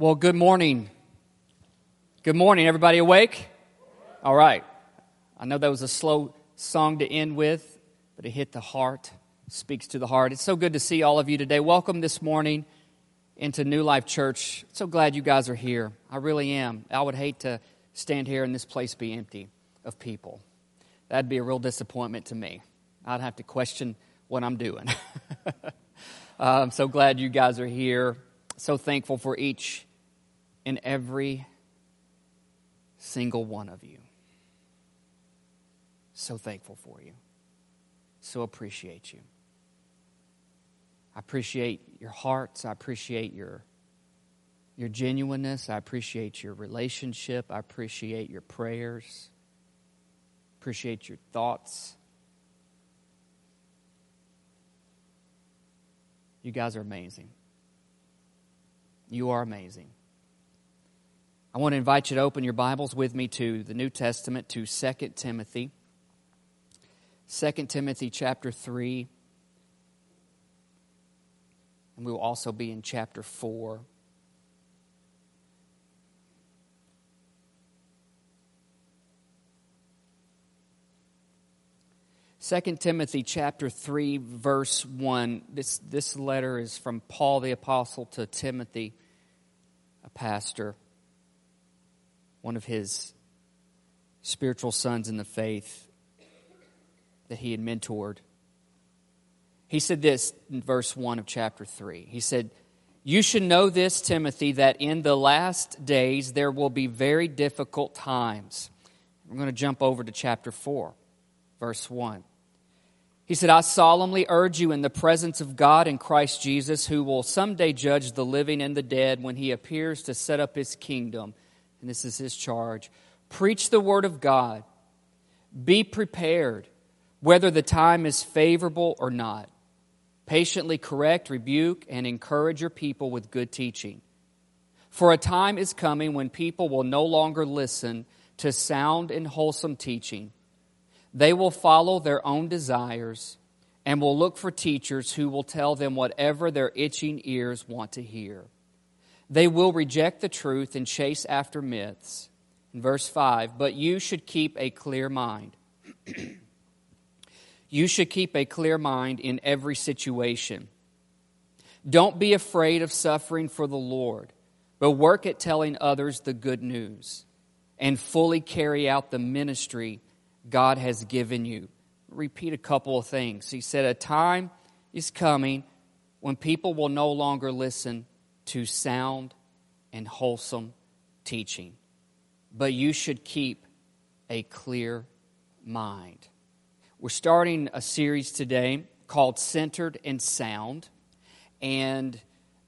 Well, good morning. Good morning. Everybody awake? All right. I know that was a slow song to end with, but it hit the heart, speaks to the heart. It's so good to see all of you today. Welcome this morning into New Life Church. So glad you guys are here. I really am. I would hate to stand here and this place be empty of people. That'd be a real disappointment to me. I'd have to question what I'm doing. I'm um, so glad you guys are here. So thankful for each and every single one of you. So thankful for you. So appreciate you. I appreciate your hearts. I appreciate your, your genuineness. I appreciate your relationship. I appreciate your prayers. Appreciate your thoughts. You guys are amazing. You are amazing. I want to invite you to open your Bibles with me to the New Testament, to 2 Timothy. 2 Timothy chapter 3. And we will also be in chapter 4. Second Timothy chapter 3 verse 1 this this letter is from Paul the apostle to Timothy a pastor one of his spiritual sons in the faith that he had mentored. He said this in verse 1 of chapter 3. He said, You should know this, Timothy, that in the last days there will be very difficult times. We're going to jump over to chapter 4, verse 1. He said, I solemnly urge you in the presence of God and Christ Jesus, who will someday judge the living and the dead when he appears to set up his kingdom and this is his charge preach the word of God. Be prepared, whether the time is favorable or not. Patiently correct, rebuke, and encourage your people with good teaching. For a time is coming when people will no longer listen to sound and wholesome teaching. They will follow their own desires and will look for teachers who will tell them whatever their itching ears want to hear. They will reject the truth and chase after myths. In verse 5, but you should keep a clear mind. you should keep a clear mind in every situation. Don't be afraid of suffering for the Lord, but work at telling others the good news and fully carry out the ministry God has given you. Repeat a couple of things. He said, A time is coming when people will no longer listen to sound and wholesome teaching. But you should keep a clear mind. We're starting a series today called Centered and Sound. And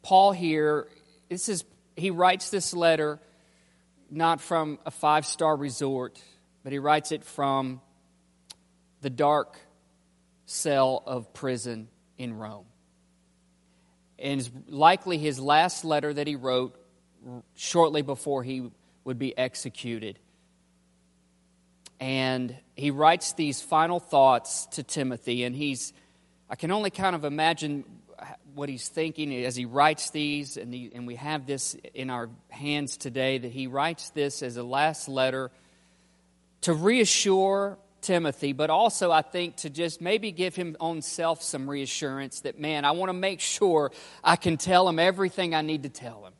Paul here, this is he writes this letter not from a five-star resort, but he writes it from the dark cell of prison in Rome and is likely his last letter that he wrote shortly before he would be executed. And he writes these final thoughts to Timothy, and he's, I can only kind of imagine what he's thinking as he writes these, and, the, and we have this in our hands today that he writes this as a last letter to reassure Timothy, but also I think to just maybe give him own self some reassurance that, man, I want to make sure I can tell him everything I need to tell him.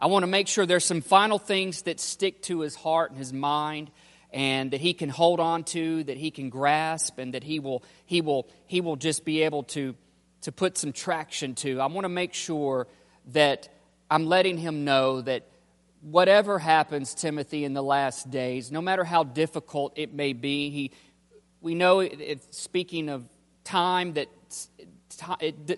I want to make sure there's some final things that stick to his heart and his mind and that he can hold on to, that he can grasp, and that he will, he will, he will just be able to, to put some traction to. I want to make sure that I'm letting him know that whatever happens, Timothy, in the last days, no matter how difficult it may be, he, we know, speaking of time, that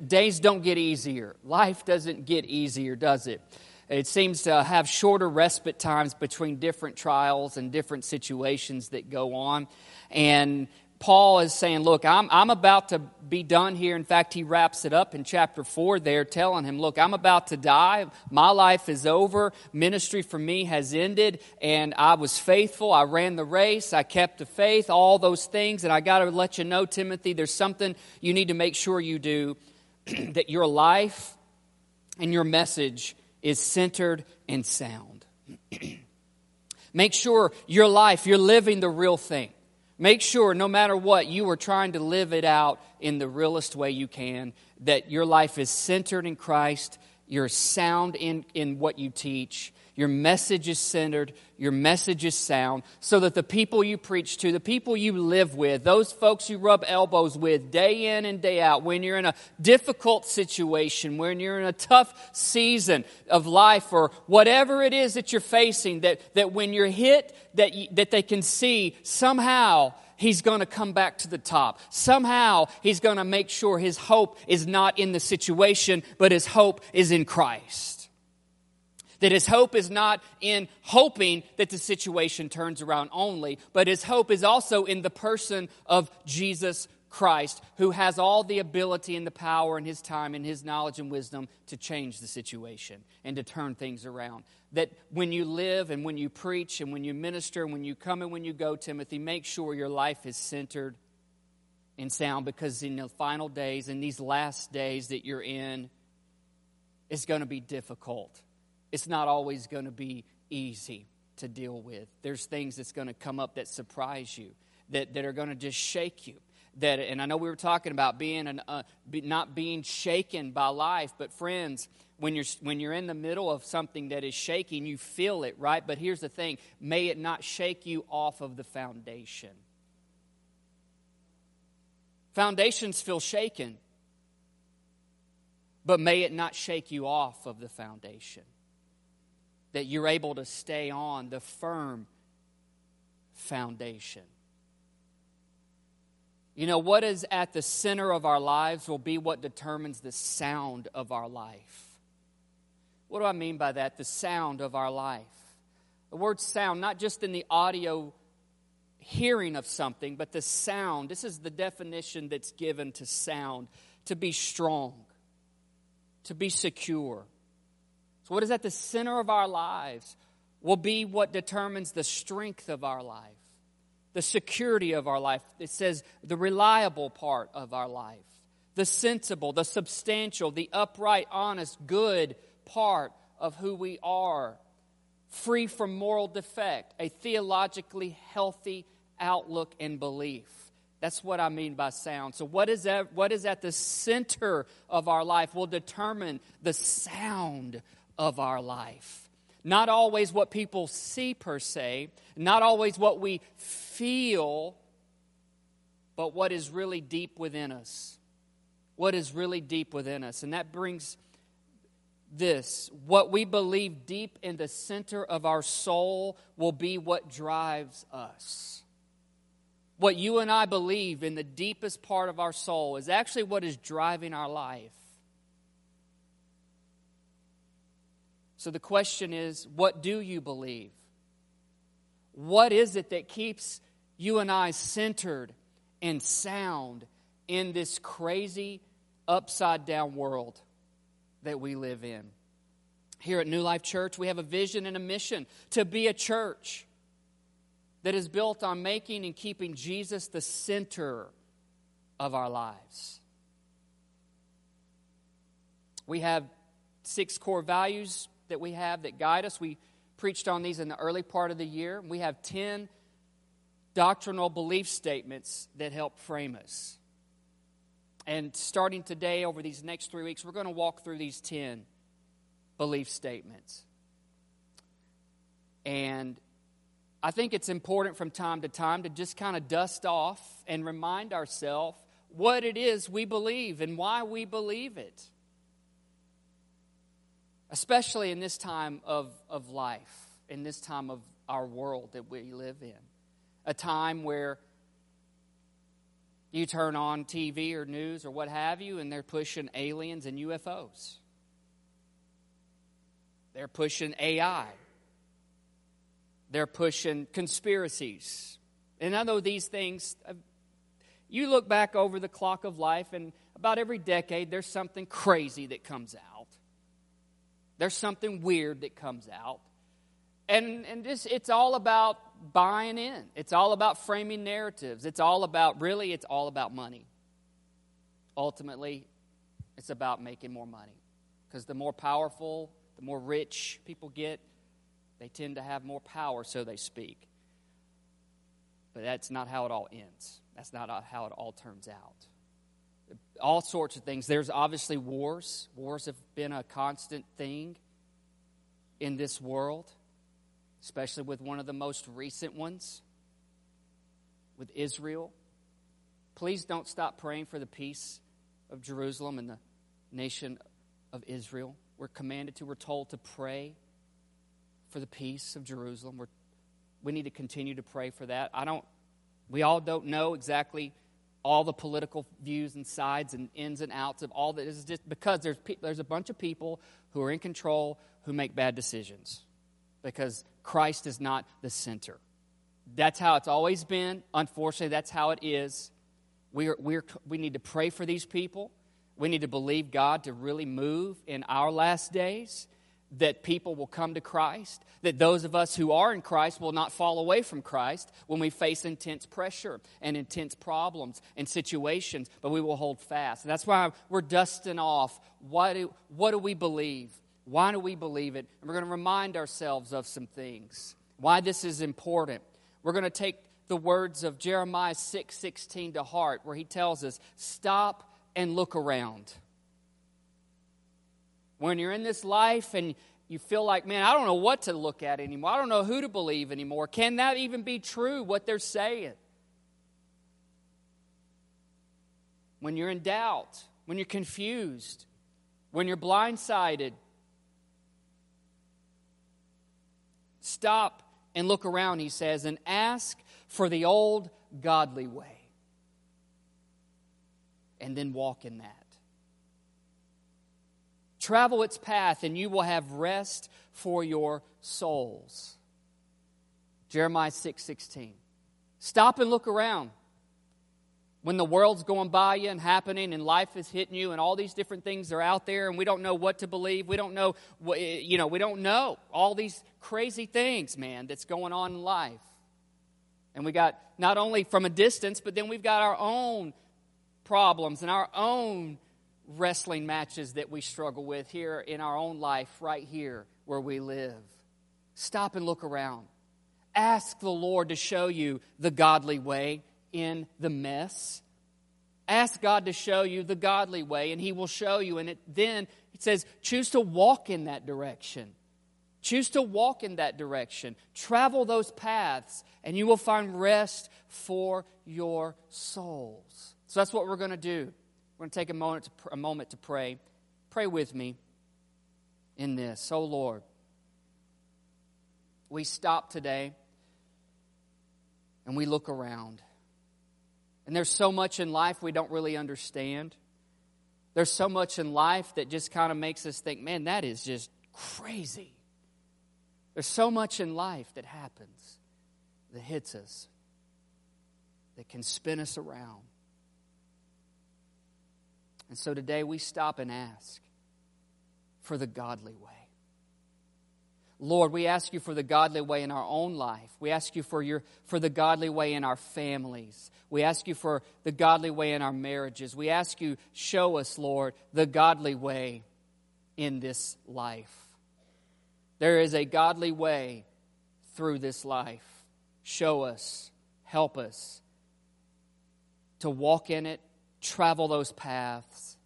days don't get easier. Life doesn't get easier, does it? It seems to have shorter respite times between different trials and different situations that go on. And Paul is saying, Look, I'm, I'm about to be done here. In fact, he wraps it up in chapter 4 there, telling him, Look, I'm about to die. My life is over. Ministry for me has ended. And I was faithful. I ran the race. I kept the faith, all those things. And I got to let you know, Timothy, there's something you need to make sure you do that your life and your message is centered and sound. Make sure your life, you're living the real thing. Make sure, no matter what, you are trying to live it out in the realest way you can, that your life is centered in Christ, you're sound in, in what you teach, your message is centered, your message is sound, so that the people you preach to, the people you live with, those folks you rub elbows with day in and day out, when you're in a difficult situation, when you're in a tough season of life, or whatever it is that you're facing, that, that when you're hit, that, you, that they can see somehow he's going to come back to the top. Somehow he's going to make sure his hope is not in the situation, but his hope is in Christ. That his hope is not in hoping that the situation turns around only, but his hope is also in the person of Jesus Christ, who has all the ability and the power and his time and his knowledge and wisdom to change the situation and to turn things around. That when you live and when you preach and when you minister and when you come and when you go, Timothy, make sure your life is centered and sound because in the final days, in these last days that you're in, it's going to be difficult it's not always going to be easy to deal with. There's things that's going to come up that surprise you, that, that are going to just shake you. That, and I know we were talking about being an, uh, be, not being shaken by life, but friends, when you're, when you're in the middle of something that is shaking, you feel it, right? But here's the thing may it not shake you off of the foundation. Foundations feel shaken, but may it not shake you off of the foundation that you're able to stay on the firm foundation. You know, what is at the center of our lives will be what determines the sound of our life. What do I mean by that? The sound of our life. The word sound, not just in the audio hearing of something, but the sound. This is the definition that's given to sound to be strong, to be secure, what is at the center of our lives will be what determines the strength of our life, the security of our life. It says the reliable part of our life, the sensible, the substantial, the upright, honest, good part of who we are, free from moral defect, a theologically healthy outlook and belief. That's what I mean by sound. So, what is, that, what is at the center of our life will determine the sound of our life. Not always what people see per se, not always what we feel, but what is really deep within us. What is really deep within us. And that brings this what we believe deep in the center of our soul will be what drives us. What you and I believe in the deepest part of our soul is actually what is driving our life. So the question is what do you believe? What is it that keeps you and I centered and sound in this crazy, upside down world that we live in? Here at New Life Church, we have a vision and a mission to be a church that is built on making and keeping Jesus the center of our lives. We have six core values that we have that guide us. We preached on these in the early part of the year. We have 10 doctrinal belief statements that help frame us. And starting today, over these next three weeks, we're going to walk through these 10 belief statements. And I think it's important from time to time to just kind of dust off and remind ourselves what it is we believe and why we believe it especially in this time of, of life, in this time of our world that we live in. A time where you turn on TV or news or what have you, and they're pushing aliens and UFOs. They're pushing AI. They're pushing conspiracies. And I know these things, uh, you look back over the clock of life, and about every decade, there's something crazy that comes out. There's something weird that comes out. And, and this, it's all about buying in. It's all about framing narratives. It's all about, really, it's all about money. Ultimately, it's about making more money. Because the more powerful, The more rich people get, they tend to have more power, so they speak. But that's not how it all ends. That's not how it all turns out. All sorts of things. There's obviously wars. Wars have been a constant thing in this world, especially with one of the most recent ones with Israel. Please don't stop praying for the peace of Jerusalem and the nation of Israel. We're commanded to, we're told to pray for the peace of Jerusalem. We're, we need to continue to pray for that. I don't, we all don't know exactly all the political views and sides and ins and outs of all that. Is just because there's, there's a bunch of people who are in control who make bad decisions because Christ is not the center. That's how it's always been. Unfortunately, that's how it is. We're, we're, we need to pray for these people. We need to believe God to really move in our last days, that people will come to Christ, that those of us who are in Christ will not fall away from Christ when we face intense pressure and intense problems and situations, but we will hold fast. That's why we're dusting off what do, what do we believe? Why do we believe it? And we're going to remind ourselves of some things, why this is important. We're going to take the words of Jeremiah 6 16 to heart, where he tells us, Stop and look around. When you're in this life and you feel like, man, I don't know what to look at anymore. I don't know who to believe anymore. Can that even be true, what they're saying? When you're in doubt, when you're confused, when you're blindsided, stop and look around, he says, and ask for the old godly way. And then walk in that. Travel its path, and you will have rest for your souls. Jeremiah 6 16. Stop and look around. When the world's going by you and happening, and life is hitting you, and all these different things are out there, and we don't know what to believe. We don't know, eh, you know, we don't know all these crazy things, man, that's going on in life. And we got not only from a distance, but then we've got our own problems and our own wrestling matches that we struggle with here in our own life, right here where we live. Stop and look around. Ask the Lord to show you the godly way in the mess. Ask God to show you the godly way, and He will show you. And it, then it says, choose to walk in that direction. Choose to walk in that direction. Travel those paths, and you will find rest for your souls. So that's what we're going to do. We're going to take a moment to, a moment to pray. Pray with me in this. Oh Lord, we stop today and we look around. And there's so much in life we don't really understand. There's so much in life that just kind of makes us think, man, that is just crazy. There's so much in life that happens that hits us, that can spin us around. And so today we stop and ask for the godly way. Lord, we ask you for the godly way in our own life. We ask you for, your, for the godly way in our families. We ask you for the godly way in our marriages. We ask you, show us, Lord, the godly way in this life. There is a godly way through this life. Show us, help us to walk in it, travel those paths,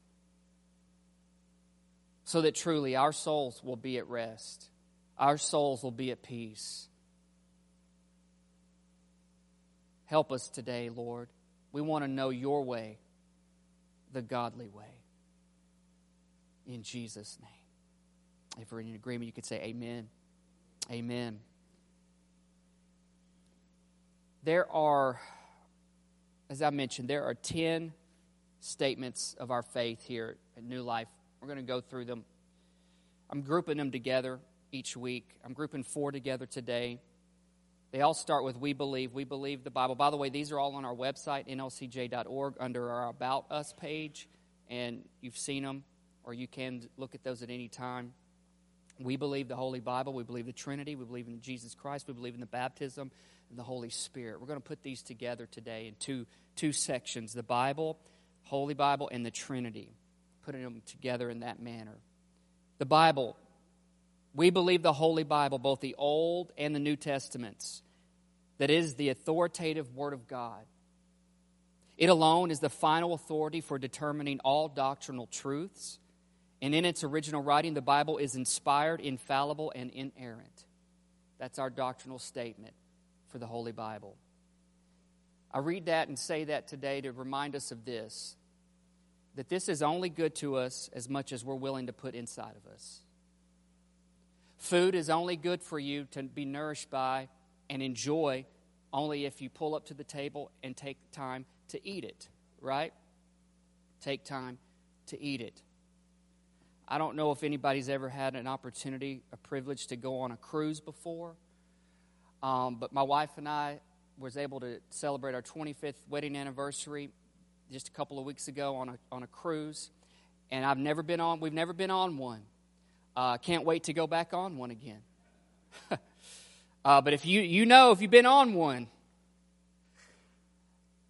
so that truly our souls will be at rest, our souls will be at peace. Help us today, Lord. We want to know your way, the godly way. In Jesus' name. If we're in agreement, you could say amen. Amen. There are, as I mentioned, there are 10 statements of our faith here at New Life. We're going to go through them. I'm grouping them together each week. I'm grouping four together today. They all start with We Believe. We believe the Bible. By the way, these are all on our website, nlcj.org, under our About Us page, and you've seen them, or you can look at those at any time. We believe the Holy Bible. We believe the Trinity. We believe in Jesus Christ. We believe in the baptism and the Holy Spirit. We're going to put these together today in two, two sections the Bible, Holy Bible, and the Trinity. Putting them together in that manner. The Bible, We believe the Holy Bible, both the Old and the New Testaments, that is the authoritative Word of God. It alone is the final authority for determining all doctrinal truths. And in its original writing, the Bible is inspired, infallible, and inerrant. That's our doctrinal statement for the Holy Bible. I read that and say that today to remind us of this that this is only good to us as much as we're willing to put inside of us. Food is only good for you to be nourished by and enjoy only if you pull up to the table and take time to eat it, right? Take time to eat it. I don't know if anybody's ever had an opportunity, a privilege to go on a cruise before, um, but my wife and I was able to celebrate our 25th wedding anniversary just a couple of weeks ago on a, on a cruise, and I've never been on. We've never been on one. Uh, can't wait to go back on one again. uh, but if you you know if you've been on one,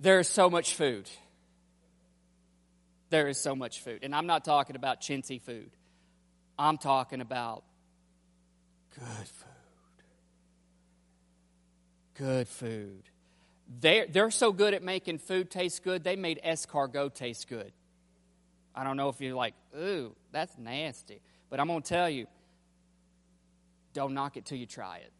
there is so much food. There is so much food, and I'm not talking about chintzy food. I'm talking about good food. Good food. They're, they're so good at making food taste good, they made escargot taste good. I don't know if you're like, ooh, that's nasty. But I'm going to tell you, don't knock it till you try it.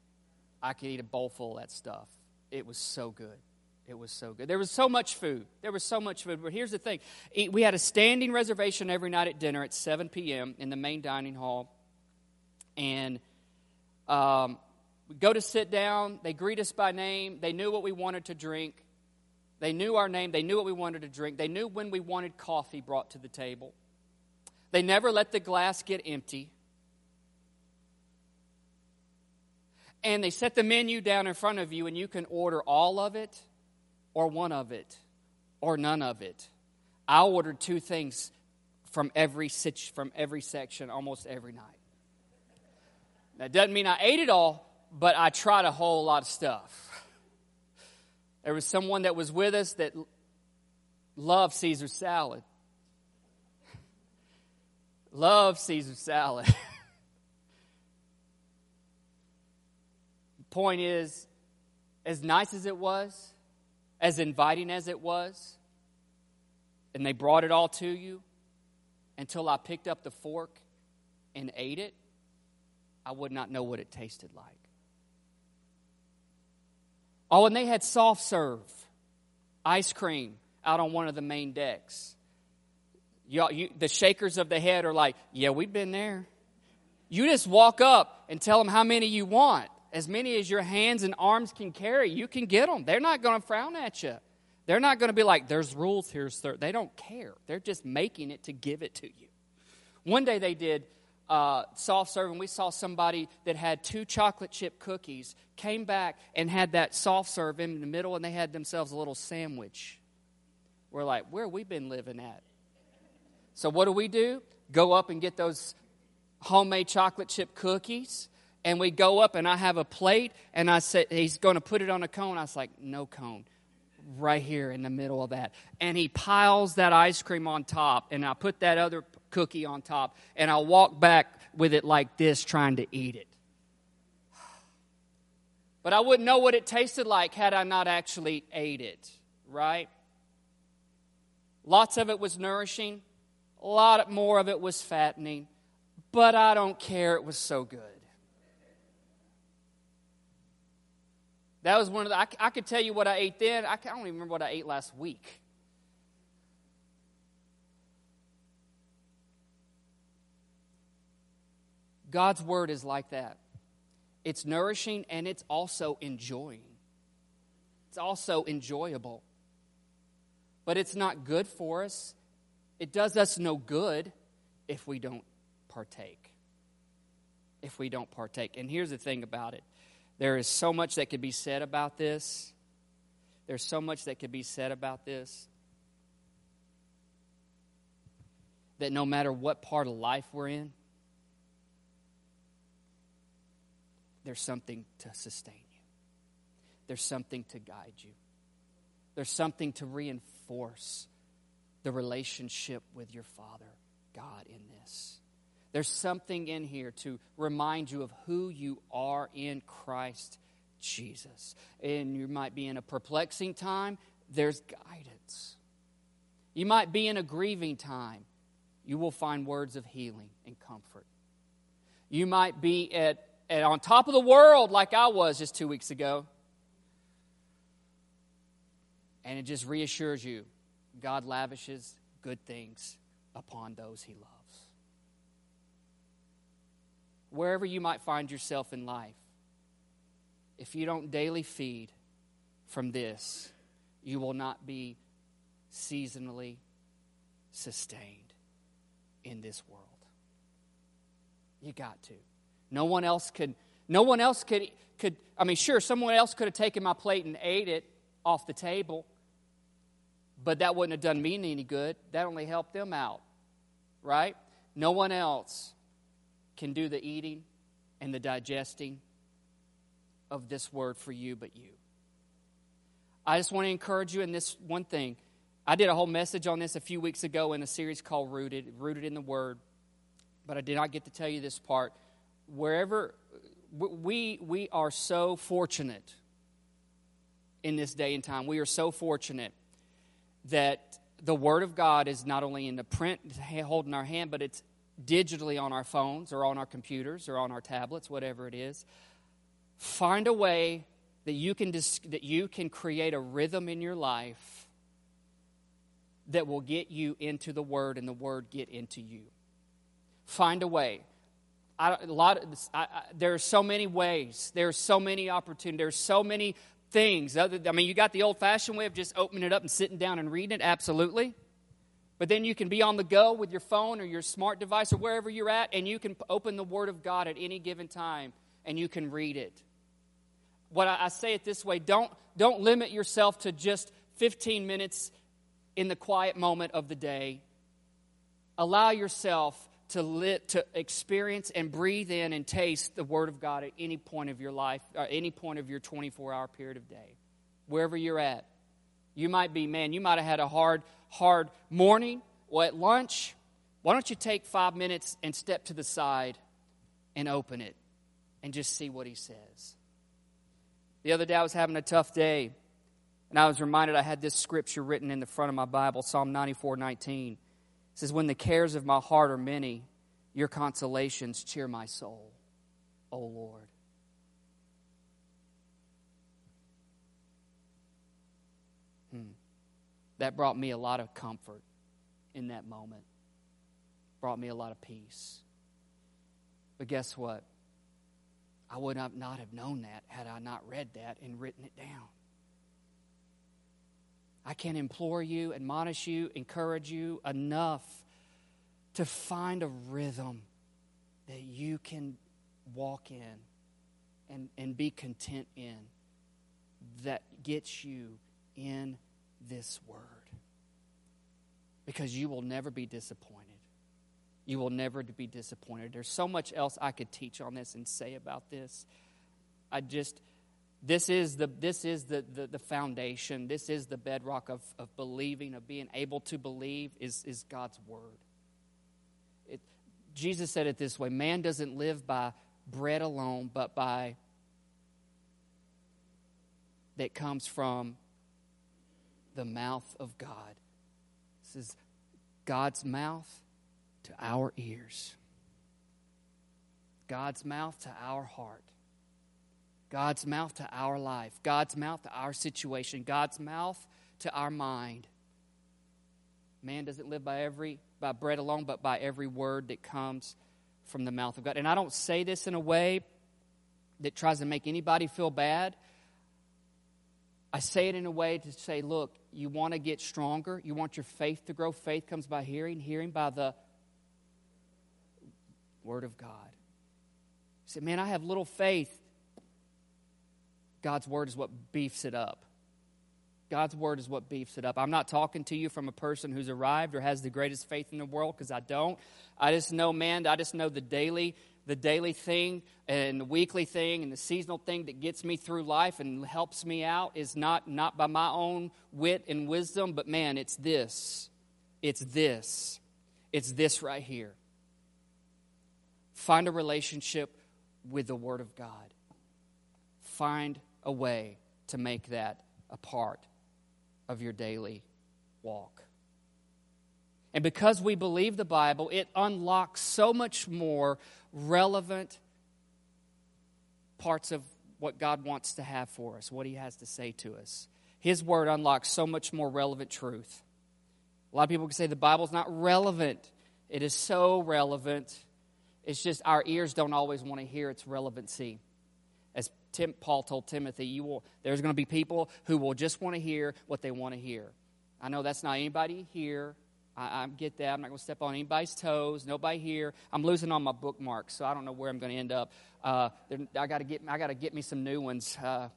I could eat a bowl full of that stuff. It was so good. It was so good. There was so much food. There was so much food. But here's the thing we had a standing reservation every night at dinner at 7 p.m. in the main dining hall. And um, we go to sit down. They greet us by name. They knew what we wanted to drink. They knew our name. They knew what we wanted to drink. They knew when we wanted coffee brought to the table. They never let the glass get empty. And they set the menu down in front of you, and you can order all of it, or one of it, or none of it. I ordered two things from every, from every section almost every night. That doesn't mean I ate it all, but I tried a whole lot of stuff. There was someone that was with us that loved Caesar salad. Love Caesar salad. Point is, as nice as it was, as inviting as it was, and they brought it all to you until I picked up the fork and ate it, I would not know what it tasted like. Oh, and they had soft serve ice cream out on one of the main decks. You, you, the shakers of the head are like, Yeah, we've been there. You just walk up and tell them how many you want. As many as your hands and arms can carry, you can get them. They're not going to frown at you. They're not going to be like, There's rules here, sir. They don't care. They're just making it to give it to you. One day they did uh, soft serve, and we saw somebody that had two chocolate chip cookies, came back and had that soft serve in the middle, and they had themselves a little sandwich. We're like, where we been living at? So what do we do? Go up and get those homemade chocolate chip cookies, and we go up, and I have a plate, and I said he's going to put it on a cone. I was like, no cone right here in the middle of that. And he piles that ice cream on top, and I put that other cookie on top, and I walk back with it like this, trying to eat it. But I wouldn't know what it tasted like had I not actually ate it, right? Lots of it was nourishing, a lot more of it was fattening, but I don't care. It was so good. That was one of the, I, I could tell you what I ate then. I, I don't even remember what I ate last week. God's word is like that. It's nourishing and it's also enjoying. It's also enjoyable. But it's not good for us. It does us no good if we don't partake. If we don't partake. And here's the thing about it there is so much that could be said about this. There's so much that could be said about this. That no matter what part of life we're in, there's something to sustain you. There's something to guide you. There's something to reinforce the relationship with your Father, God, in this. There's something in here to remind you of who you are in Christ Jesus. And you might be in a perplexing time, there's guidance. You might be in a grieving time, you will find words of healing and comfort. You might be at, at on top of the world like I was just two weeks ago. And it just reassures you God lavishes good things upon those he loves. Wherever you might find yourself in life, if you don't daily feed from this, you will not be seasonally sustained in this world. You got to. No one else could no one else could could I mean sure someone else could have taken my plate and ate it off the table. But that wouldn't have done me any good. That only helped them out. Right? No one else can do the eating and the digesting of this word for you but you. I just want to encourage you in this one thing. I did a whole message on this a few weeks ago in a series called Rooted, Rooted in the Word, but I did not get to tell you this part. Wherever we we are so fortunate in this day and time. We are so fortunate that the Word of God is not only in the print, holding our hand, but it's digitally on our phones or on our computers or on our tablets, whatever it is. Find a way that you can, dis- that you can create a rhythm in your life that will get you into the Word and the Word get into you. Find a way. I, a lot of, I, I, there are so many ways. There are so many opportunities. There are so many things. Other, I mean, you got the old fashioned way of just opening it up and sitting down and reading it, absolutely. But then you can be on the go with your phone or your smart device or wherever you're at, and you can open the Word of God at any given time and you can read it. What I, I say it this way don't, don't limit yourself to just 15 minutes in the quiet moment of the day. Allow yourself to, lit, to experience and breathe in and taste the Word of God at any point of your life, or any point of your 24 hour period of day, wherever you're at. You might be, man, you might have had a hard, hard morning or at lunch. Why don't you take five minutes and step to the side and open it and just see what He says? The other day I was having a tough day, and I was reminded I had this scripture written in the front of my Bible, Psalm 94 19. It says, When the cares of my heart are many, your consolations cheer my soul, O Lord. Hmm. That brought me a lot of comfort in that moment, brought me a lot of peace. But guess what? I would not have known that had I not read that and written it down. I can implore you, admonish you, encourage you enough to find a rhythm that you can walk in and, and be content in that gets you in this word. Because you will never be disappointed. You will never be disappointed. There's so much else I could teach on this and say about this. I just this is the, this is the, the, the, foundation. This is the bedrock of, of believing, of being able to believe, is, is God's Word. It, Jesus said it this way man doesn't live by bread alone, but by that comes from the mouth of God. This is God's mouth to our ears, God's mouth to our heart. God's mouth to our life, God's mouth to our situation, God's mouth to our mind. Man doesn't live by every by bread alone, but by every word that comes from the mouth of God. And I don't say this in a way that tries to make anybody feel bad. I say it in a way to say, look, you want to get stronger, you want your faith to grow. Faith comes by hearing, hearing by the Word of God. You say, man, I have little faith. God's word is what beefs it up. God's word is what beefs it up. I'm not talking to you from a person who's arrived or has the greatest faith in the world because I don't. I just know, man, I just know the daily, the daily thing and the weekly thing and the seasonal thing that gets me through life and helps me out is not not by my own wit and wisdom, but man, it's this. It's this. It's this right here. Find a relationship with the Word of God. Find a way to make that a part of your daily walk. And because we believe the Bible, it unlocks so much more relevant parts of what God wants to have for us, what He has to say to us. His Word unlocks so much more relevant truth. A lot of people can say the Bible's not relevant. It is so relevant. It's just our ears don't always want to hear its relevancy. Tim, Paul told Timothy, you will, there's going to be people who will just want to hear what they want to hear. I know that's not anybody here. I, I get that. I'm not going to step on anybody's toes. Nobody here. I'm losing all my bookmarks, so I don't know where I'm going to end up. Uh, I got to get. I got to get me some new ones. Uh,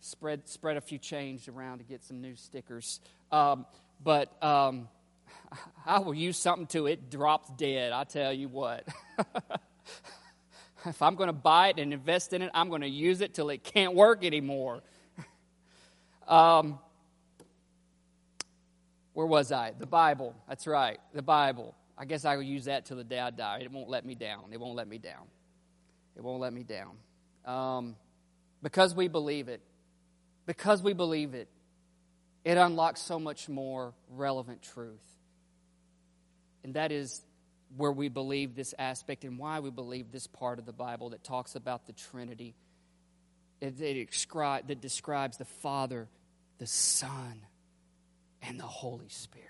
spread spread a few change around to get some new stickers. Um, but um, I will use something to it drops dead. I tell you what. if I'm going to buy it and invest in it, I'm going to use it till it can't work anymore. um, where was I? The Bible. That's right, the Bible. I guess I will use that till the day I die. It won't let me down. It won't let me down. It won't let me down. Um, because we believe it. Because we believe it, it unlocks so much more relevant truth. And that is where we believe this aspect and why we believe this part of the Bible that talks about the Trinity. It, that describes the Father, the Son, and the Holy Spirit.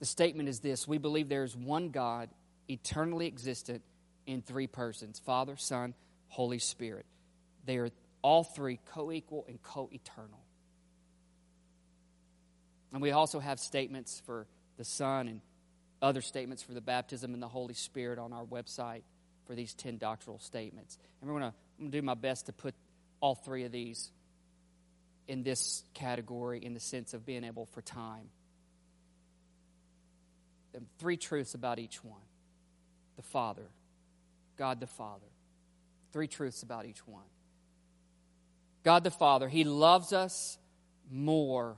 The statement is this We believe there is one God, eternally existent in three persons Father, Son, Holy Spirit. They are all three co equal and co eternal. And we also have statements for the Son and other statements for the baptism in the Holy Spirit on our website for these 10 doctrinal statements. And we're going to do my best to put all three of these in this category in the sense of being able for time. And three truths about each one the Father, God the Father. Three truths about each one. God the Father, He loves us more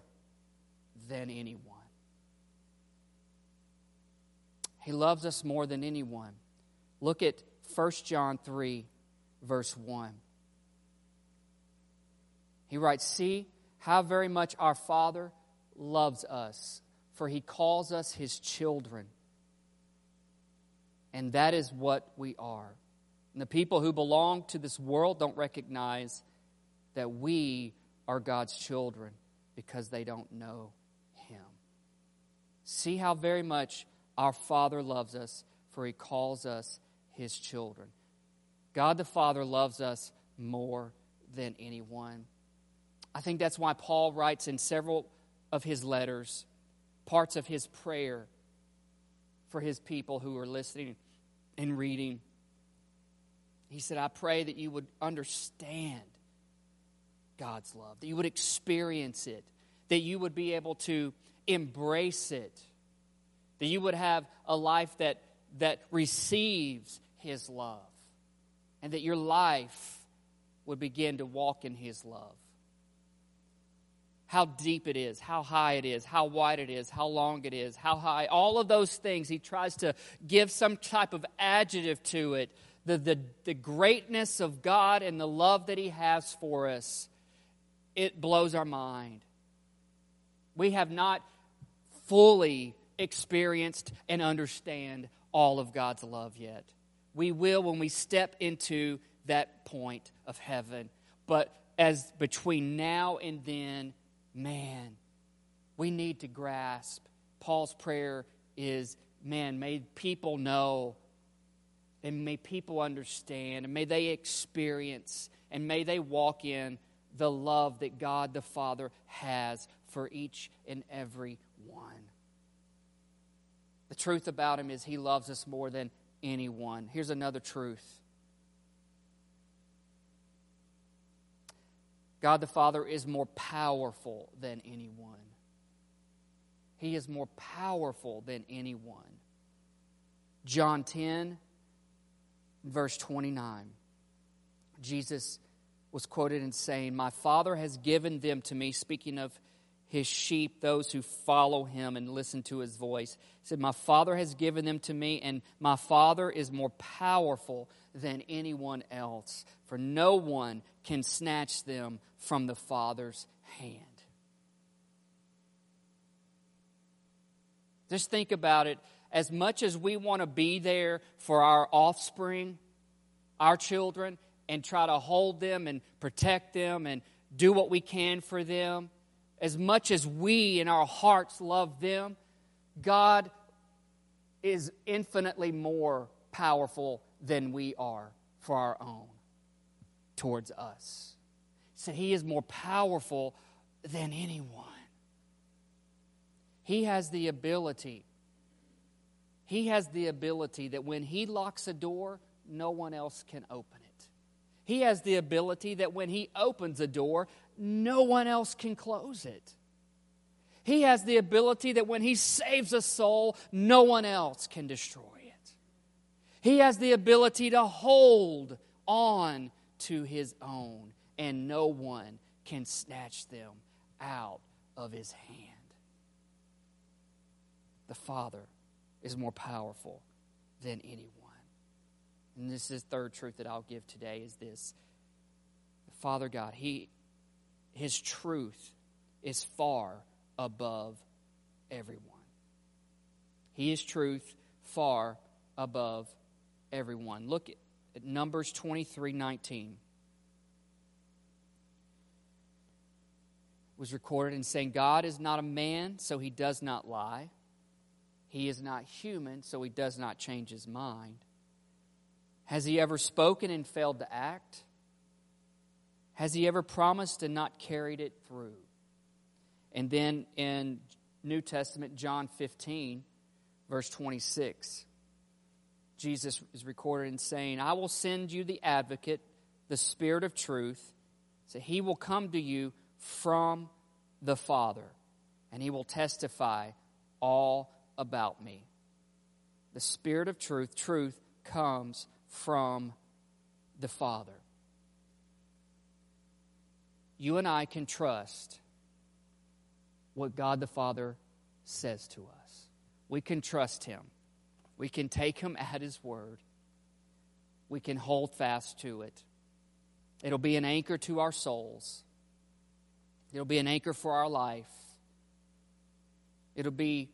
than anyone. He loves us more than anyone. Look at 1 John 3, verse 1. He writes, See how very much our Father loves us, for he calls us his children. And that is what we are. And the people who belong to this world don't recognize that we are God's children because they don't know him. See how very much our Father loves us, for he calls us his children. God the Father loves us more than anyone. I think that's why Paul writes in several of his letters parts of his prayer for his people who are listening and reading. He said, I pray that you would understand God's love, that you would experience it, that you would be able to embrace it, that you would have a life that, that receives His love, and that your life would begin to walk in His love how deep it is, how high it is, how wide it is, how long it is, how high, all of those things. He tries to give some type of adjective to it. The, the, the greatness of God and the love that He has for us, it blows our mind. We have not fully experienced and understand all of God's love yet. We will when we step into that point of heaven. But as between now and then, man, we need to grasp. Paul's prayer is, man, may people know and may people understand and may they experience and may they walk in the love that God the Father has for each and every one. The truth about him is he loves us more than anyone. Here's another truth God the Father is more powerful than anyone. He is more powerful than anyone. John 10, verse 29. Jesus was quoted in saying, My Father has given them to me, speaking of his sheep, those who follow him and listen to his voice. He said, My Father has given them to me, and my Father is more powerful than anyone else, for no one can snatch them from the Father's hand. Just think about it. As much as we want to be there for our offspring, our children, and try to hold them and protect them and do what we can for them, as much as we in our hearts love them, God is infinitely more powerful than we are for our own towards us. So he is more powerful than anyone. He has the ability. He has the ability that when he locks a door, no one else can open it. He has the ability that when he opens a door, no one else can close it. He has the ability that when He saves a soul, no one else can destroy it. He has the ability to hold on to His own, and no one can snatch them out of His hand. The Father is more powerful than anyone. And this is third truth that I'll give today is this. Father God, He his truth is far above everyone. He is truth far above everyone. Look at, at Numbers 23 19. was recorded in saying, God is not a man, so he does not lie. He is not human, so he does not change his mind. Has he ever spoken and failed to act? Has he ever promised and not carried it through? And then in New Testament, John 15, verse 26, Jesus is recorded in saying, I will send you the advocate, the Spirit of truth. So he will come to you from the Father, and he will testify all about me. The Spirit of truth, truth comes from the Father you and I can trust what God the Father says to us. We can trust Him. We can take Him at His word. We can hold fast to it. It'll be an anchor to our souls, it'll be an anchor for our life. It'll be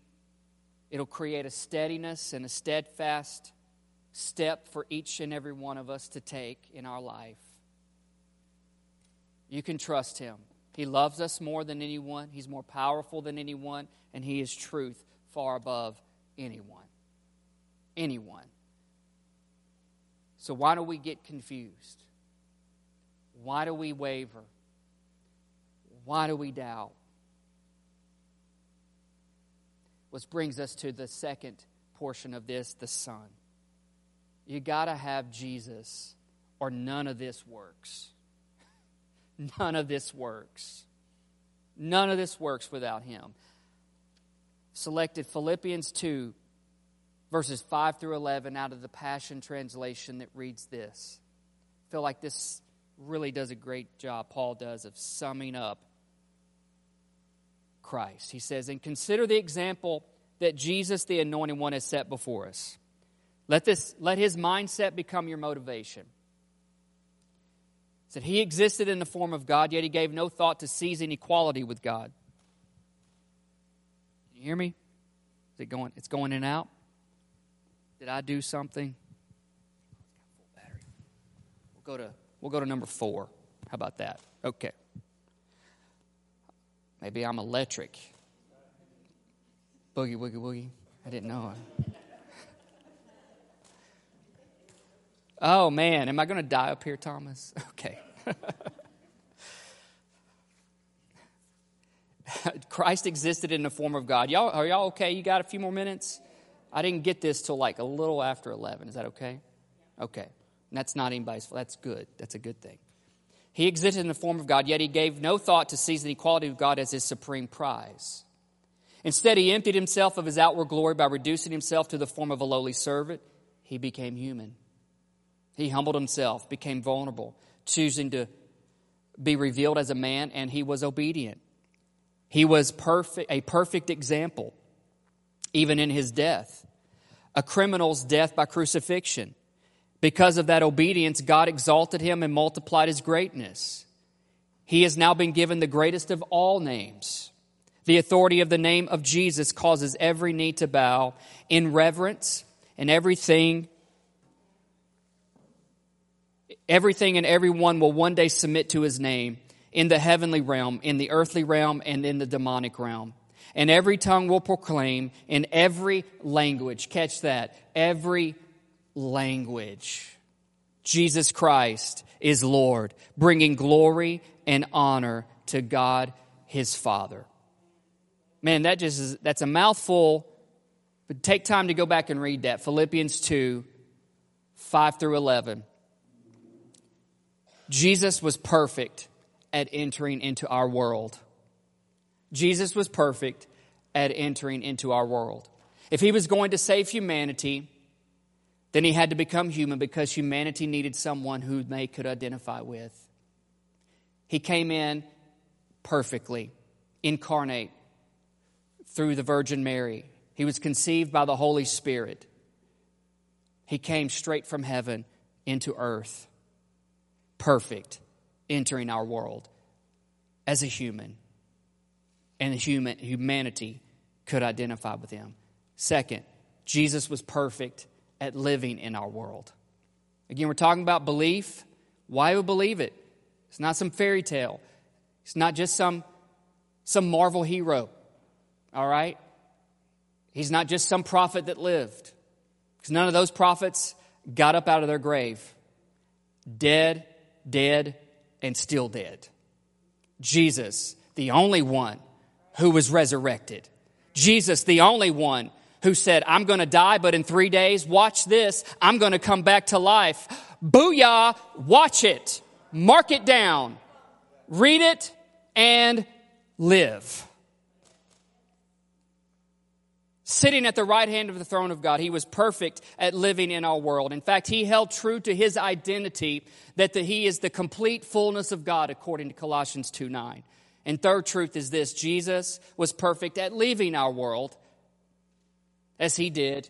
it'll create a steadiness and a steadfast step for each and every one of us to take in our life. You can trust him. He loves us more than anyone, he's more powerful than anyone, and he is truth far above anyone. Anyone. So, why do we get confused? Why do we waver? Why do we doubt? Which brings us to the second portion of this the Son. You got to have Jesus, or none of this works. None of this works. None of this works without him. Selected Philippians 2, verses 5 through 11 out of the Passion Translation that reads this. I feel like this really does a great job, Paul does, of summing up Christ. He says, And consider the example that Jesus, the anointed one, has set before us. Let, this, let his mindset become your motivation said he existed in the form of God, yet he gave no thought to seizing equality with God. You hear me? Is it going? It's going in and out. Did I do something? We'll go to we'll go to number four. How about that? Okay. Maybe I'm electric. Boogie woogie woogie. I didn't know. Oh man, am I going to die up here, Thomas? Okay. Christ existed in the form of God. Y'all, are y'all okay? You got a few more minutes? I didn't get this till like a little after 11. Is that okay? Okay. And that's not anybody's fault. That's good. That's a good thing. He existed in the form of God, yet he gave no thought to seize the equality of God as his supreme prize. Instead, he emptied himself of his outward glory by reducing himself to the form of a lowly servant. He became human. He humbled himself, became vulnerable, choosing to be revealed as a man, and he was obedient. He was perfect, a perfect example, even in his death, a criminal's death by crucifixion. Because of that obedience, God exalted him and multiplied his greatness. He has now been given the greatest of all names. The authority of the name of Jesus causes every knee to bow in reverence and everything everything and everyone will one day submit to his name in the heavenly realm, in the earthly realm, and in the demonic realm. And every tongue will proclaim in every language. Catch that. Every language. Jesus Christ is Lord, bringing glory and honor to God his Father. Man, that just is, that's a mouthful, but take time to go back and read that. Philippians 2, 5 through 11. Jesus was perfect at entering into our world. Jesus was perfect at entering into our world. If he was going to save humanity, then he had to become human because humanity needed someone who they could identify with. He came in perfectly, incarnate through the Virgin Mary. He was conceived by the Holy Spirit. He came straight from heaven into earth, perfect, entering our world as a human. And human, humanity could identify with him. Second, Jesus was perfect at living in our world. Again, we're talking about belief. Why we believe it? It's not some fairy tale. It's not just some, some Marvel hero. All right? He's not just some prophet that lived. Because none of those prophets got up out of their grave. Dead, dead, and still dead. Jesus, the only one who was resurrected. Jesus, the only one who said, I'm going to die, but in three days, watch this, I'm going to come back to life. Booyah, watch it, mark it down, read it, and live sitting at the right hand of the throne of God. He was perfect at living in our world. In fact, he held true to his identity that the, he is the complete fullness of God, according to Colossians 2 9. And third truth is this Jesus was perfect at leaving our world as he did.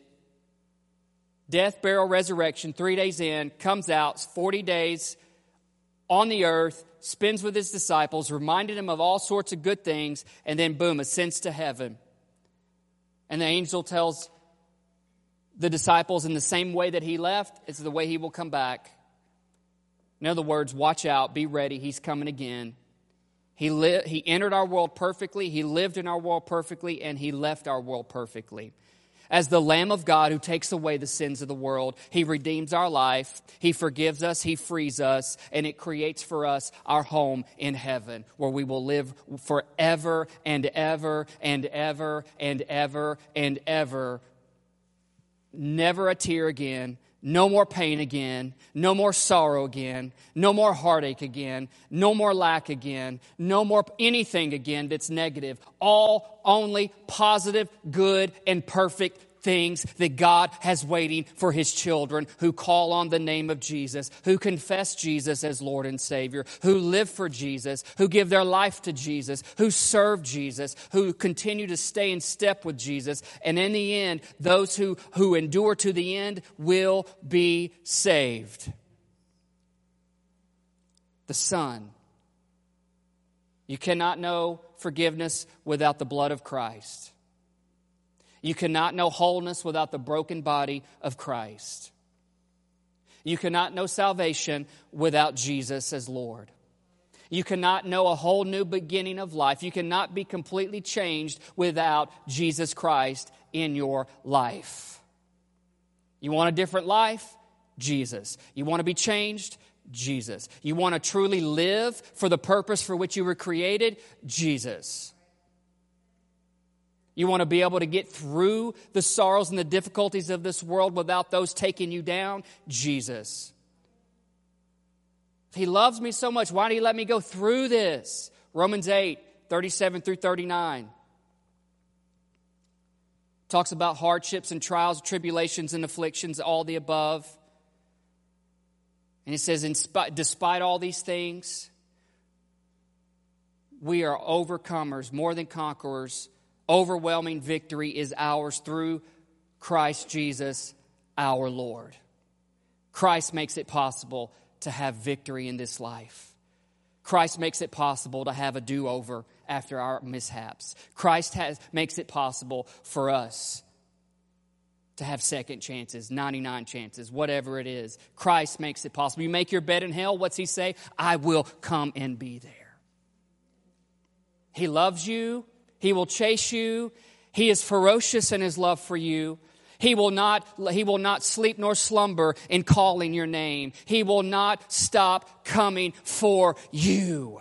Death, burial, resurrection, three days in, comes out, 40 days on the earth, spends with his disciples, reminded him of all sorts of good things, and then boom, ascends to heaven. And the angel tells the disciples in the same way that he left, it's the way he will come back. In other words, watch out, be ready, he's coming again. He, li- he entered our world perfectly, he lived in our world perfectly, and he left our world perfectly as the Lamb of God who takes away the sins of the world. He redeems our life, He forgives us, He frees us, and it creates for us our home in heaven where we will live forever and ever and ever and ever and ever. Never a tear again, no more pain again, no more sorrow again, no more heartache again, no more lack again, no more anything again that's negative. All only positive, good, and perfect things that God has waiting for his children who call on the name of Jesus, who confess Jesus as Lord and Savior, who live for Jesus, who give their life to Jesus, who serve Jesus, who continue to stay in step with Jesus. And in the end, those who, who endure to the end will be saved. The Son. You cannot know forgiveness without the blood of Christ. You cannot know wholeness without the broken body of Christ. You cannot know salvation without Jesus as Lord. You cannot know a whole new beginning of life. You cannot be completely changed without Jesus Christ in your life. You want a different life? Jesus. You want to be changed? Jesus. You want to truly live for the purpose for which you were created? Jesus. You want to be able to get through the sorrows and the difficulties of this world without those taking you down? Jesus. He loves me so much, why did he let me go through this? Romans 8, 37 through 39. Talks about hardships and trials, tribulations and afflictions, all the above. And he says, spite, despite all these things, we are overcomers, more than conquerors. Overwhelming victory is ours through Christ Jesus, our Lord. Christ makes it possible to have victory in this life. Christ makes it possible to have a do over after our mishaps. Christ has, makes it possible for us to have second chances, 99 chances, whatever it is. Christ makes it possible. You make your bed in hell, what's he say? I will come and be there. He loves you, he will chase you, he is ferocious in his love for you. He will not, he will not sleep nor slumber in calling your name. He will not stop coming for you.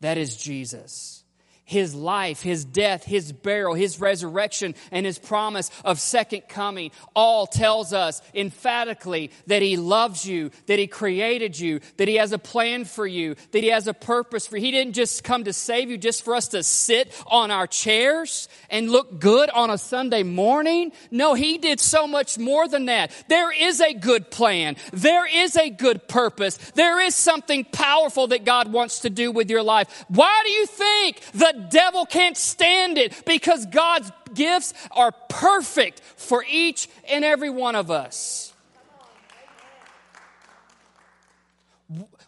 That is Jesus his life, his death, his burial, his resurrection, and his promise of second coming all tells us emphatically that he loves you, that he created you, that he has a plan for you, that he has a purpose for you. He didn't just come to save you just for us to sit on our chairs and look good on a Sunday morning. No, he did so much more than that. There is a good plan. There is a good purpose. There is something powerful that God wants to do with your life. Why do you think the devil can't stand it because God's gifts are perfect for each and every one of us.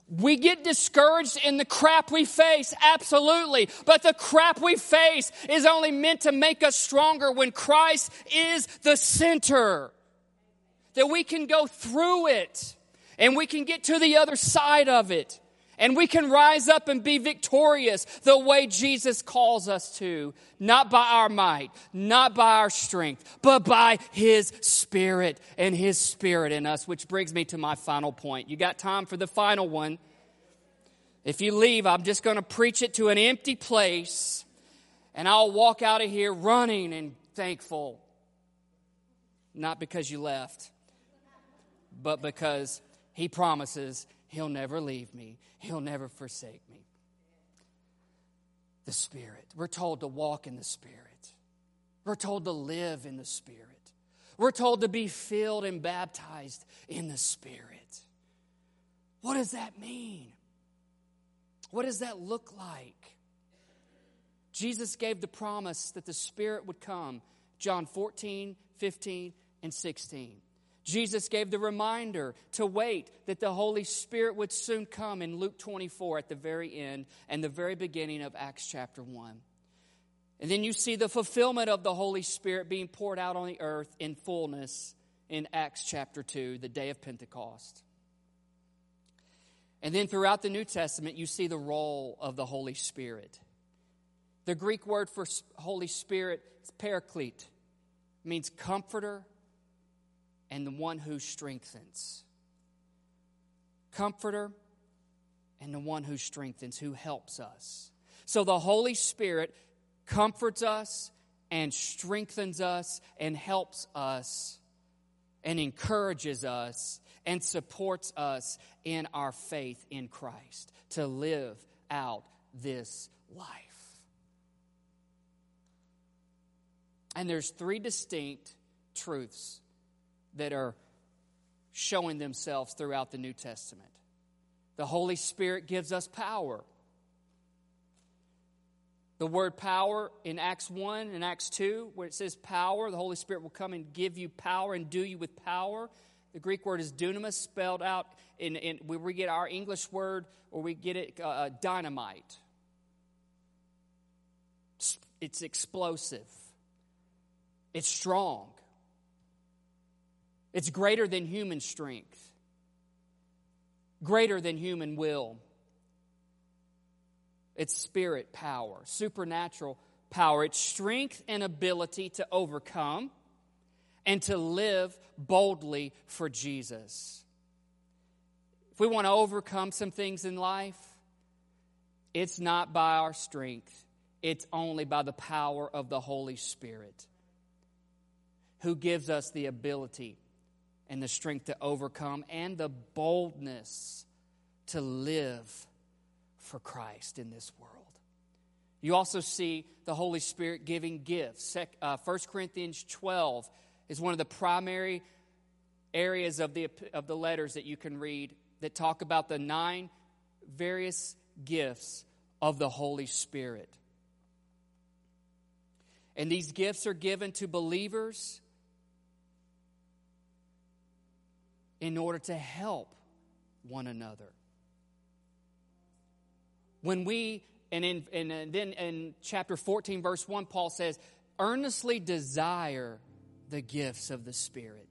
We get discouraged in the crap we face, absolutely. But the crap we face is only meant to make us stronger when Christ is the center. That we can go through it and we can get to the other side of it. And we can rise up and be victorious the way Jesus calls us to, not by our might, not by our strength, but by His Spirit and His Spirit in us, which brings me to my final point. You got time for the final one? If you leave, I'm just going to preach it to an empty place, and I'll walk out of here running and thankful. Not because you left, but because He promises He'll never leave me, He'll never forsake me. The Spirit. We're told to walk in the Spirit, we're told to live in the Spirit, we're told to be filled and baptized in the Spirit. What does that mean? What does that look like? Jesus gave the promise that the Spirit would come, John 14, 15, and 16. Jesus gave the reminder to wait that the Holy Spirit would soon come in Luke 24 at the very end and the very beginning of Acts chapter 1. And then you see the fulfillment of the Holy Spirit being poured out on the earth in fullness in Acts chapter 2, the day of Pentecost. And then throughout the New Testament, you see the role of the Holy Spirit. The Greek word for Holy Spirit is paraclete, means comforter, and the one who strengthens. Comforter and the one who strengthens, who helps us. So the Holy Spirit comforts us and strengthens us and helps us and encourages us and supports us in our faith in Christ to live out this life. And there's three distinct truths that are showing themselves throughout the New Testament. The Holy Spirit gives us power. The word power in Acts 1 and Acts 2, where it says power, the Holy Spirit will come and give you power and do you with power. The Greek word is dunamis, spelled out in, in where we get our English word, or we get it uh, uh dynamite. It's explosive, it's strong. It's greater than human strength, greater than human will. It's spirit power, supernatural power. It's strength and ability to overcome and to live boldly for Jesus. If we want to overcome some things in life, it's not by our strength, it's only by the power of the Holy Spirit who gives us the ability and the strength to overcome and the boldness to live for Christ in this world. You also see the Holy Spirit giving gifts. Uh, 1 Corinthians 12 is one of the primary areas of the, of the letters that you can read that talk about the nine various gifts of the Holy Spirit. And these gifts are given to believers in order to help one another. When we, and, in, and then in chapter 14, verse 1, Paul says, earnestly desire the gifts of the Spirit,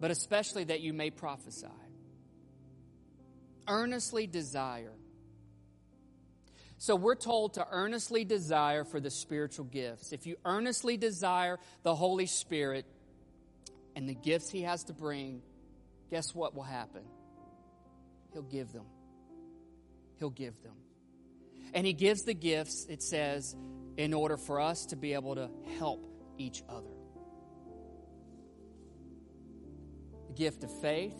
but especially that you may prophesy. Earnestly desire. So we're told to earnestly desire for the spiritual gifts. If you earnestly desire the Holy Spirit and the gifts He has to bring, guess what will happen? He'll give them. He'll give them. And He gives the gifts, it says, in order for us to be able to help each other. The gift of faith,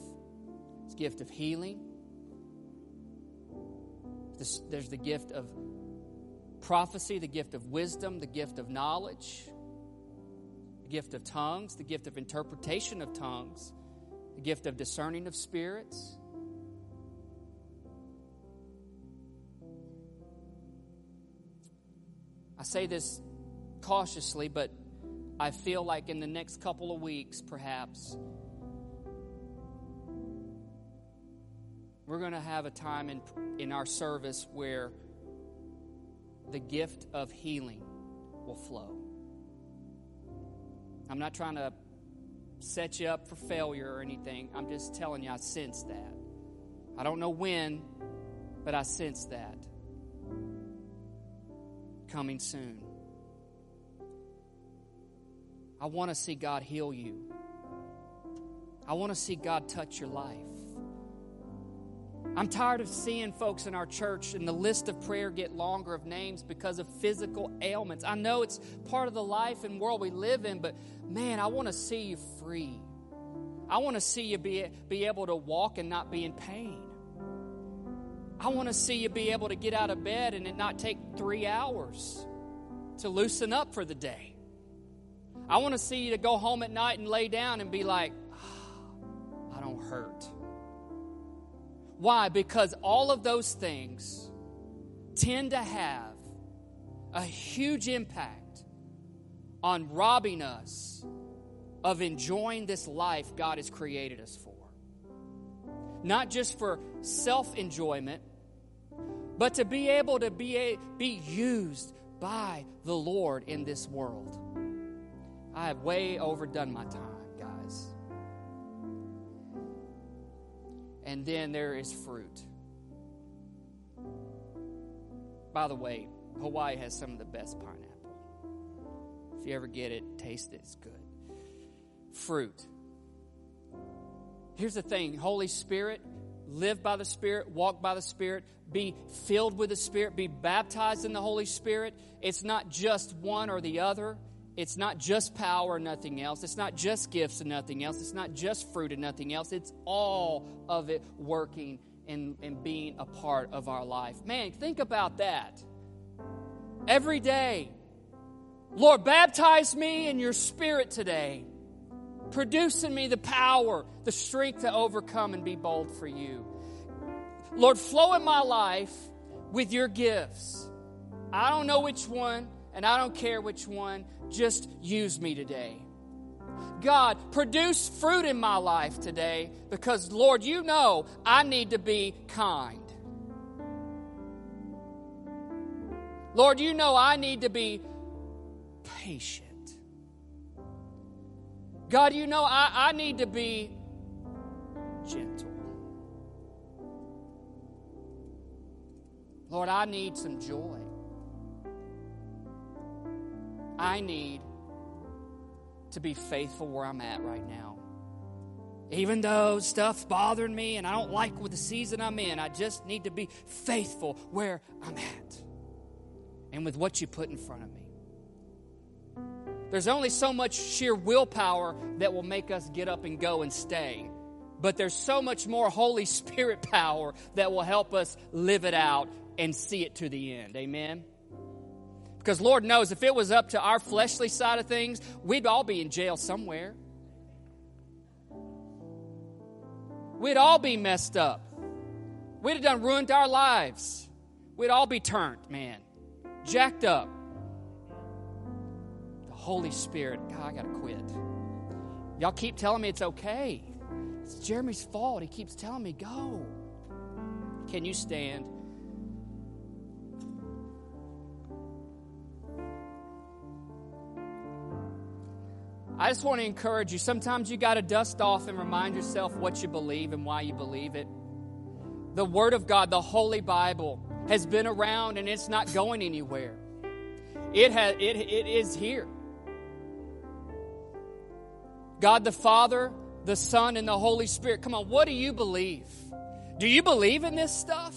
the gift of healing. There's the gift of prophecy, the gift of wisdom, the gift of knowledge, the gift of tongues, the gift of interpretation of tongues, the gift of discerning of spirits. I say this cautiously, but I feel like in the next couple of weeks, perhaps, we're going to have a time in, in our service where the gift of healing will flow. I'm not trying to set you up for failure or anything. I'm just telling you, I sense that. I don't know when, but I sense that coming soon. I want to see God heal you. I want to see God touch your life. I'm tired of seeing folks in our church and the list of prayer get longer of names because of physical ailments. I know it's part of the life and world we live in, but man, I want to see you free. I want to see you be, be able to walk and not be in pain. I want to see you be able to get out of bed and it not take three hours to loosen up for the day. I want to see you to go home at night and lay down and be like, oh, I don't hurt. Why? Because all of those things tend to have a huge impact on robbing us of enjoying this life God has created us for. Not just for self enjoyment, but to be able to be, a, be used by the Lord in this world. I have way overdone my time, And then there is fruit. By the way, Hawaii has some of the best pineapple. If you ever get it, taste it, it's good. Fruit. Here's the thing Holy Spirit, live by the Spirit, walk by the Spirit, be filled with the Spirit, be baptized in the Holy Spirit. It's not just one or the other. It's not just power and nothing else. It's not just gifts and nothing else. It's not just fruit and nothing else. It's all of it working and, and being a part of our life. Man, think about that. Every day, Lord, baptize me in your spirit today. Produce in me the power, the strength to overcome and be bold for you. Lord, flow in my life with your gifts. I don't know which one, and I don't care which one. Just use me today. God, produce fruit in my life today because, Lord, you know I need to be kind. Lord, you know I need to be patient. God, you know I, I need to be gentle. Lord, I need some joy. I need to be faithful where I'm at right now. Even though stuff's bothering me and I don't like what the season I'm in, I just need to be faithful where I'm at and with what you put in front of me. There's only so much sheer willpower that will make us get up and go and stay. But there's so much more Holy Spirit power that will help us live it out and see it to the end. Amen? Because Lord knows if it was up to our fleshly side of things, we'd all be in jail somewhere. We'd all be messed up. We'd have done ruined our lives. We'd all be turned, man. Jacked up. The Holy Spirit, God, I gotta quit. Y'all keep telling me it's okay. It's Jeremy's fault. He keeps telling me, go. Can you stand? I just want to encourage you. Sometimes you got to dust off and remind yourself what you believe and why you believe it. The Word of God, the Holy Bible, has been around and it's not going anywhere. It, has, it, it is here. God the Father, the Son, and the Holy Spirit. Come on, what do you believe? Do you believe in this stuff?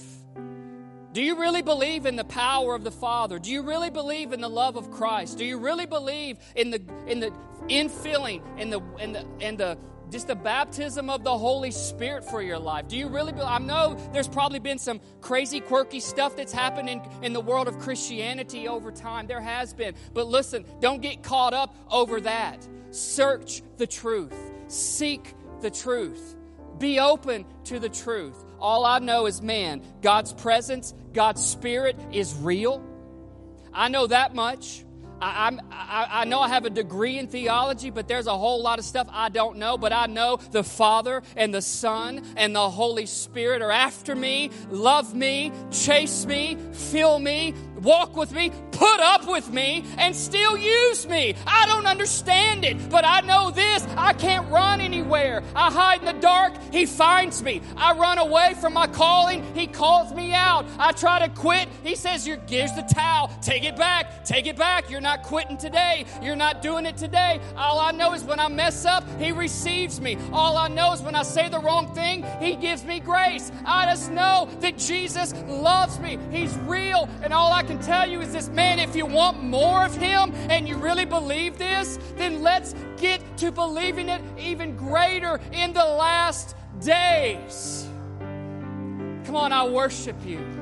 Do you really believe in the power of the Father? Do you really believe in the love of Christ? Do you really believe in the in the infilling and the and the and the just the baptism of the Holy Spirit for your life? Do you really? I know there's probably been some crazy, quirky stuff that's happened in, in the world of Christianity over time. There has been. But listen, don't get caught up over that. Search the truth, seek the truth, be open to the truth. All I know is, man, God's presence, God's Spirit is real. I know that much. I, I, I, know I have a degree in theology, but there's a whole lot of stuff I don't know. But I know the Father and the Son and the Holy Spirit are after me, love me, chase me, fill me, walk with me, put up with me, and still use me. I don't understand it, but I know this I can't run anywhere. I hide in the dark, He finds me. I run away from my calling, He calls me out. I try to quit, He says, Here's the towel, take it back, take it back. You're not quitting today, you're not doing it today. All I know is when I mess up, He receives me. All I know is when I say the wrong thing, He gives me grace. I just know that Jesus loves me, He's real, and all I can tell you is this man, if you want more of him and you really believe this, then let's get to believing it even greater in the last days. Come on, I worship you.